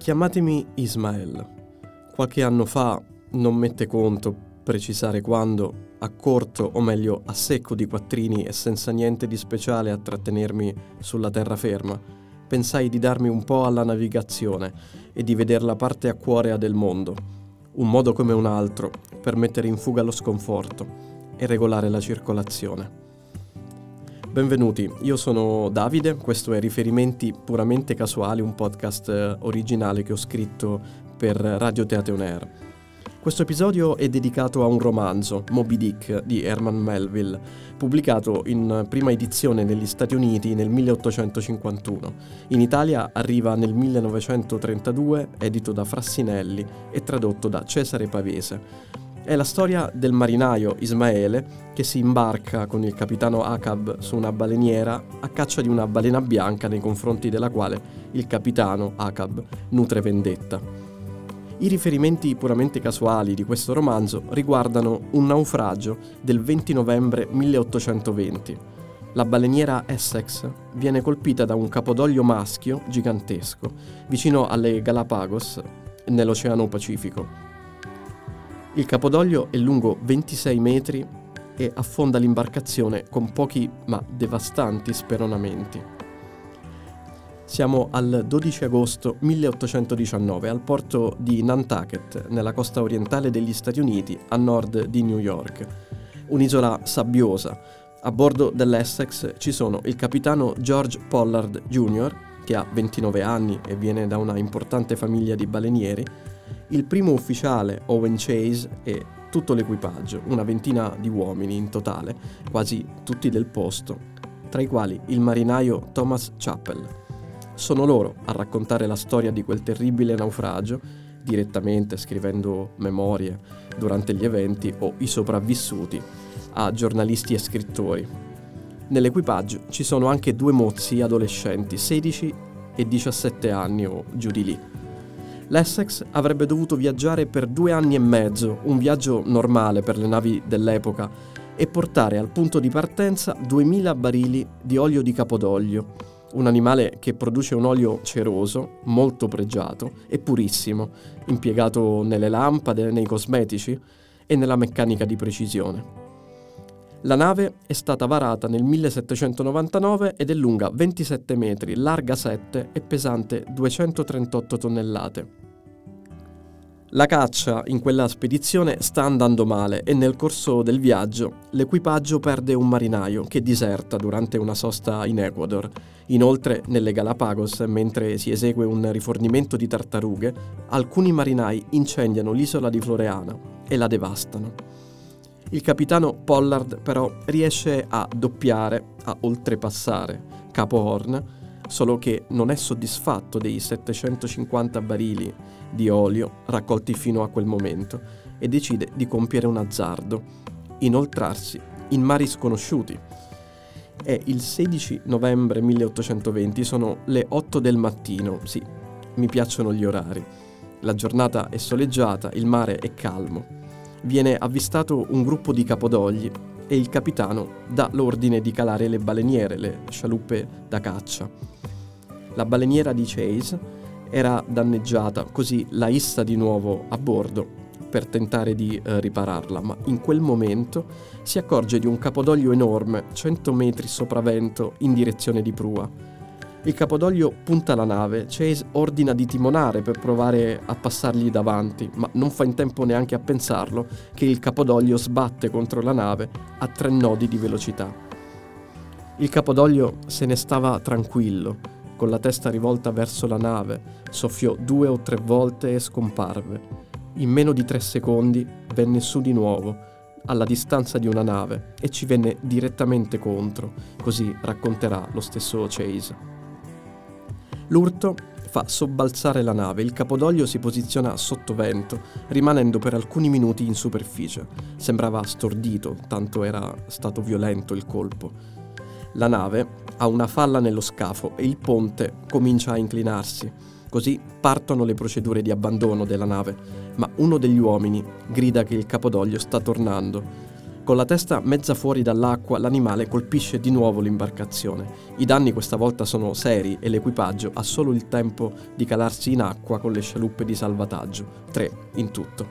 Chiamatemi Ismael. Qualche anno fa, non mette conto precisare quando, a corto o meglio a secco di quattrini e senza niente di speciale a trattenermi sulla terraferma, pensai di darmi un po' alla navigazione e di vedere la parte acquorea del mondo, un modo come un altro per mettere in fuga lo sconforto e regolare la circolazione. Benvenuti, io sono Davide, questo è Riferimenti puramente casuali, un podcast eh, originale che ho scritto per Radio Teatro On Air. Questo episodio è dedicato a un romanzo, Moby Dick, di Herman Melville, pubblicato in prima edizione negli Stati Uniti nel 1851. In Italia arriva nel 1932, edito da Frassinelli e tradotto da Cesare Pavese. È la storia del marinaio Ismaele che si imbarca con il capitano Acab su una baleniera a caccia di una balena bianca nei confronti della quale il capitano Acab nutre vendetta. I riferimenti puramente casuali di questo romanzo riguardano un naufragio del 20 novembre 1820. La baleniera Essex viene colpita da un capodoglio maschio gigantesco vicino alle Galapagos nell'Oceano Pacifico il capodoglio è lungo 26 metri e affonda l'imbarcazione con pochi ma devastanti speronamenti. Siamo al 12 agosto 1819 al porto di Nantucket, nella costa orientale degli Stati Uniti, a nord di New York. Un'isola sabbiosa. A bordo dell'Essex ci sono il capitano George Pollard Jr., che ha 29 anni e viene da una importante famiglia di balenieri, il primo ufficiale, Owen Chase, e tutto l'equipaggio, una ventina di uomini in totale, quasi tutti del posto, tra i quali il marinaio Thomas Chappell. Sono loro a raccontare la storia di quel terribile naufragio, direttamente scrivendo memorie durante gli eventi o i sopravvissuti a giornalisti e scrittori. Nell'equipaggio ci sono anche due mozzi adolescenti, 16 e 17 anni o giù di lì l'Essex avrebbe dovuto viaggiare per due anni e mezzo, un viaggio normale per le navi dell'epoca, e portare al punto di partenza 2000 barili di olio di capodoglio, un animale che produce un olio ceroso, molto pregiato e purissimo, impiegato nelle lampade, nei cosmetici e nella meccanica di precisione. La nave è stata varata nel 1799 ed è lunga 27 metri, larga 7 e pesante 238 tonnellate. La caccia in quella spedizione sta andando male e nel corso del viaggio l'equipaggio perde un marinaio che diserta durante una sosta in Ecuador. Inoltre, nelle Galapagos, mentre si esegue un rifornimento di tartarughe, alcuni marinai incendiano l'isola di Floreana e la devastano. Il capitano Pollard però riesce a doppiare, a oltrepassare Capo Horn, solo che non è soddisfatto dei 750 barili di olio raccolti fino a quel momento e decide di compiere un azzardo, inoltrarsi in mari sconosciuti. È il 16 novembre 1820, sono le 8 del mattino, sì, mi piacciono gli orari. La giornata è soleggiata, il mare è calmo. Viene avvistato un gruppo di capodogli e il capitano dà l'ordine di calare le baleniere, le scialuppe da caccia. La baleniera di Chase era danneggiata, così la issa di nuovo a bordo per tentare di eh, ripararla, ma in quel momento si accorge di un capodoglio enorme, 100 metri sopravvento in direzione di prua. Il capodoglio punta la nave, Chase ordina di timonare per provare a passargli davanti, ma non fa in tempo neanche a pensarlo che il capodoglio sbatte contro la nave a tre nodi di velocità. Il capodoglio se ne stava tranquillo, con la testa rivolta verso la nave, soffiò due o tre volte e scomparve. In meno di tre secondi venne su di nuovo, alla distanza di una nave, e ci venne direttamente contro, così racconterà lo stesso Chase. L'urto fa sobbalzare la nave, il capodoglio si posiziona sotto vento, rimanendo per alcuni minuti in superficie. Sembrava stordito, tanto era stato violento il colpo. La nave ha una falla nello scafo e il ponte comincia a inclinarsi. Così partono le procedure di abbandono della nave, ma uno degli uomini grida che il capodoglio sta tornando. Con la testa mezza fuori dall'acqua, l'animale colpisce di nuovo l'imbarcazione. I danni questa volta sono seri e l'equipaggio ha solo il tempo di calarsi in acqua con le scialuppe di salvataggio, tre in tutto.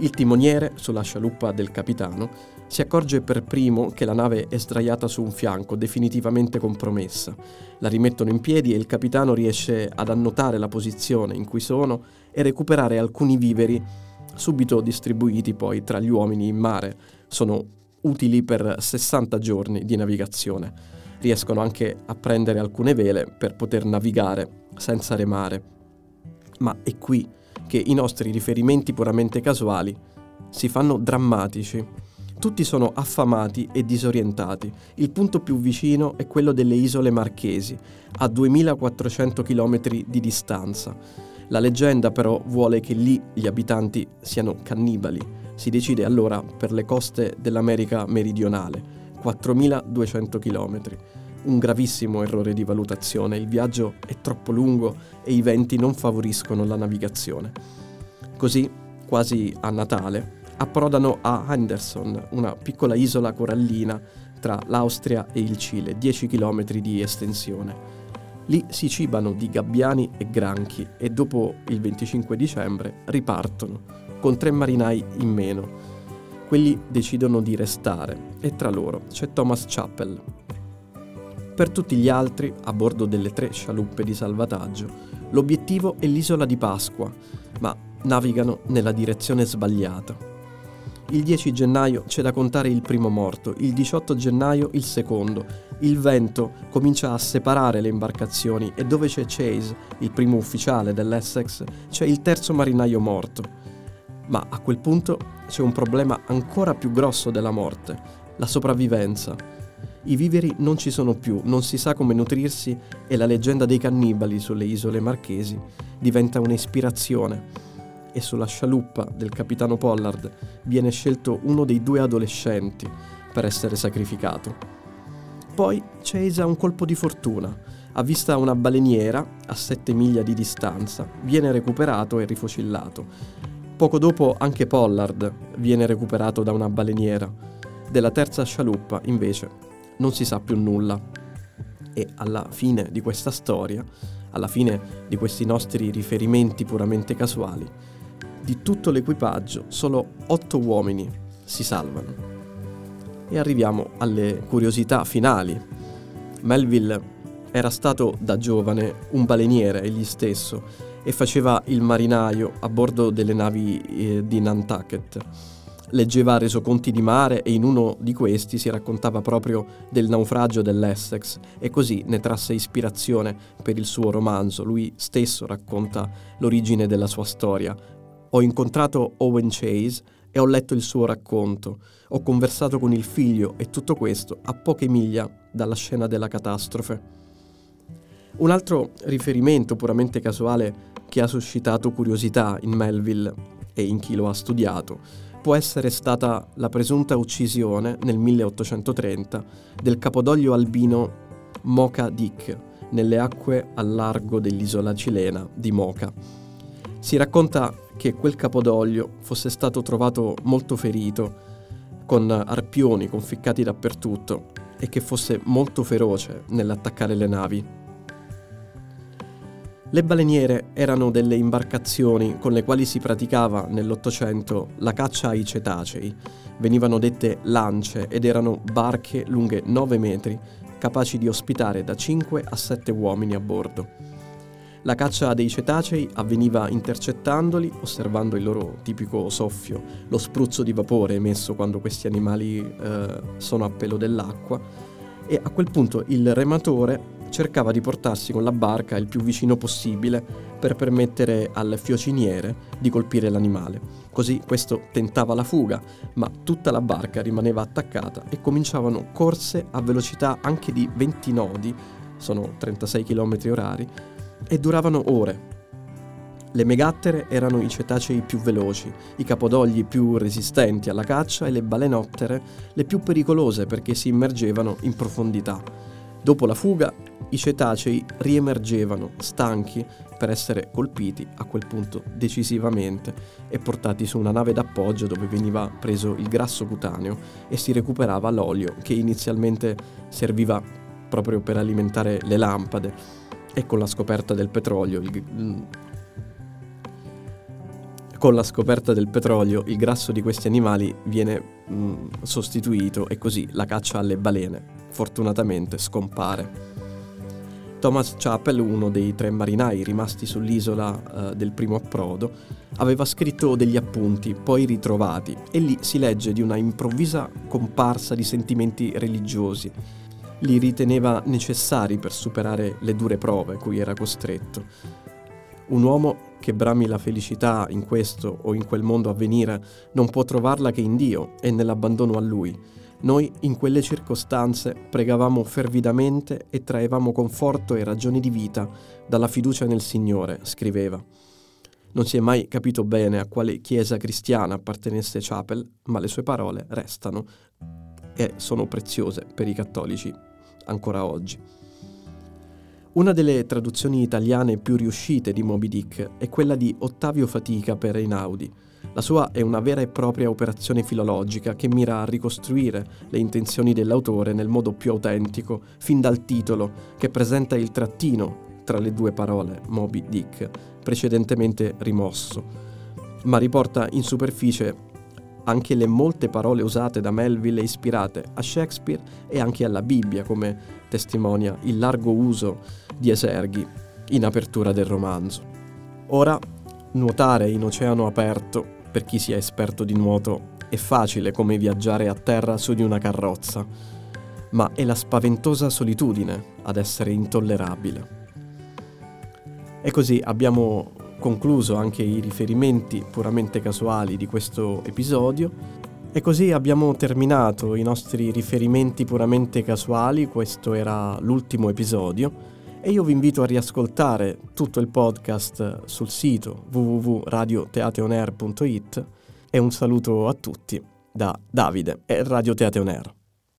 Il timoniere, sulla scialuppa del capitano, si accorge per primo che la nave è sdraiata su un fianco, definitivamente compromessa. La rimettono in piedi e il capitano riesce ad annotare la posizione in cui sono e recuperare alcuni viveri subito distribuiti poi tra gli uomini in mare. Sono utili per 60 giorni di navigazione. Riescono anche a prendere alcune vele per poter navigare senza remare. Ma è qui che i nostri riferimenti puramente casuali si fanno drammatici tutti sono affamati e disorientati. Il punto più vicino è quello delle isole Marchesi, a 2400 km di distanza. La leggenda però vuole che lì gli abitanti siano cannibali. Si decide allora per le coste dell'America meridionale, 4200 km. Un gravissimo errore di valutazione, il viaggio è troppo lungo e i venti non favoriscono la navigazione. Così, quasi a Natale, approdano a Henderson, una piccola isola corallina tra l'Austria e il Cile, 10 km di estensione. Lì si cibano di gabbiani e granchi e dopo il 25 dicembre ripartono, con tre marinai in meno. Quelli decidono di restare e tra loro c'è Thomas Chappell. Per tutti gli altri, a bordo delle tre scialuppe di salvataggio, l'obiettivo è l'isola di Pasqua, ma navigano nella direzione sbagliata. Il 10 gennaio c'è da contare il primo morto, il 18 gennaio il secondo. Il vento comincia a separare le imbarcazioni e dove c'è Chase, il primo ufficiale dell'Essex, c'è il terzo marinaio morto. Ma a quel punto c'è un problema ancora più grosso della morte, la sopravvivenza. I viveri non ci sono più, non si sa come nutrirsi e la leggenda dei cannibali sulle isole marchesi diventa un'ispirazione e sulla scialuppa del capitano Pollard viene scelto uno dei due adolescenti per essere sacrificato. Poi Chase ha un colpo di fortuna. Avvista una baleniera a 7 miglia di distanza, viene recuperato e rifocillato. Poco dopo anche Pollard viene recuperato da una baleniera. Della terza scialuppa, invece, non si sa più nulla. E alla fine di questa storia, alla fine di questi nostri riferimenti puramente casuali, di tutto l'equipaggio, solo otto uomini si salvano. E arriviamo alle curiosità finali. Melville era stato da giovane un baleniere egli stesso e faceva il marinaio a bordo delle navi eh, di Nantucket. Leggeva resoconti di mare e in uno di questi si raccontava proprio del naufragio dell'Essex e così ne trasse ispirazione per il suo romanzo. Lui stesso racconta l'origine della sua storia, ho incontrato Owen Chase e ho letto il suo racconto. Ho conversato con il figlio e tutto questo a poche miglia dalla scena della catastrofe. Un altro riferimento puramente casuale che ha suscitato curiosità in Melville e in chi lo ha studiato può essere stata la presunta uccisione nel 1830 del capodoglio albino Mocha Dick nelle acque al largo dell'isola cilena di Mocha. Si racconta che quel capodoglio fosse stato trovato molto ferito, con arpioni conficcati dappertutto e che fosse molto feroce nell'attaccare le navi. Le baleniere erano delle imbarcazioni con le quali si praticava nell'Ottocento la caccia ai cetacei. Venivano dette lance ed erano barche lunghe 9 metri, capaci di ospitare da 5 a 7 uomini a bordo. La caccia dei cetacei avveniva intercettandoli, osservando il loro tipico soffio, lo spruzzo di vapore emesso quando questi animali eh, sono a pelo dell'acqua, e a quel punto il rematore cercava di portarsi con la barca il più vicino possibile per permettere al fiociniere di colpire l'animale. Così questo tentava la fuga, ma tutta la barca rimaneva attaccata e cominciavano corse a velocità anche di 20 nodi, sono 36 km orari, e duravano ore. Le megattere erano i cetacei più veloci, i capodogli più resistenti alla caccia e le balenottere le più pericolose perché si immergevano in profondità. Dopo la fuga, i cetacei riemergevano, stanchi per essere colpiti a quel punto decisivamente e portati su una nave d'appoggio dove veniva preso il grasso cutaneo e si recuperava l'olio che inizialmente serviva proprio per alimentare le lampade e con la scoperta del petrolio il, mm, con la scoperta del petrolio il grasso di questi animali viene mh, mm, sostituito e così la caccia alle balene fortunatamente scompare. Thomas Chappell, uno dei tre marinai rimasti sull'isola eh, del primo approdo, aveva scritto degli appunti, poi ritrovati, e lì si legge di una improvvisa comparsa di sentimenti religiosi. Li riteneva necessari per superare le dure prove cui era costretto. Un uomo che brami la felicità in questo o in quel mondo a venire non può trovarla che in Dio e nell'abbandono a Lui noi in quelle circostanze pregavamo fervidamente e traevamo conforto e ragioni di vita dalla fiducia nel Signore, scriveva. Non si è mai capito bene a quale chiesa cristiana appartenesse Chapel, ma le sue parole restano e sono preziose per i cattolici ancora oggi. Una delle traduzioni italiane più riuscite di Moby Dick è quella di Ottavio Fatica per Einaudi, la sua è una vera e propria operazione filologica che mira a ricostruire le intenzioni dell'autore nel modo più autentico, fin dal titolo, che presenta il trattino tra le due parole Moby Dick, precedentemente rimosso, ma riporta in superficie anche le molte parole usate da Melville ispirate a Shakespeare e anche alla Bibbia, come testimonia il largo uso di eserghi in apertura del romanzo. Ora, nuotare in oceano aperto per chi sia esperto di nuoto è facile come viaggiare a terra su di una carrozza, ma è la spaventosa solitudine ad essere intollerabile. E così abbiamo concluso anche i riferimenti puramente casuali di questo episodio. E così abbiamo terminato i nostri riferimenti puramente casuali, questo era l'ultimo episodio. E io vi invito a riascoltare tutto il podcast sul sito www.radioteateonair.it e un saluto a tutti da Davide e Radio Teateonair.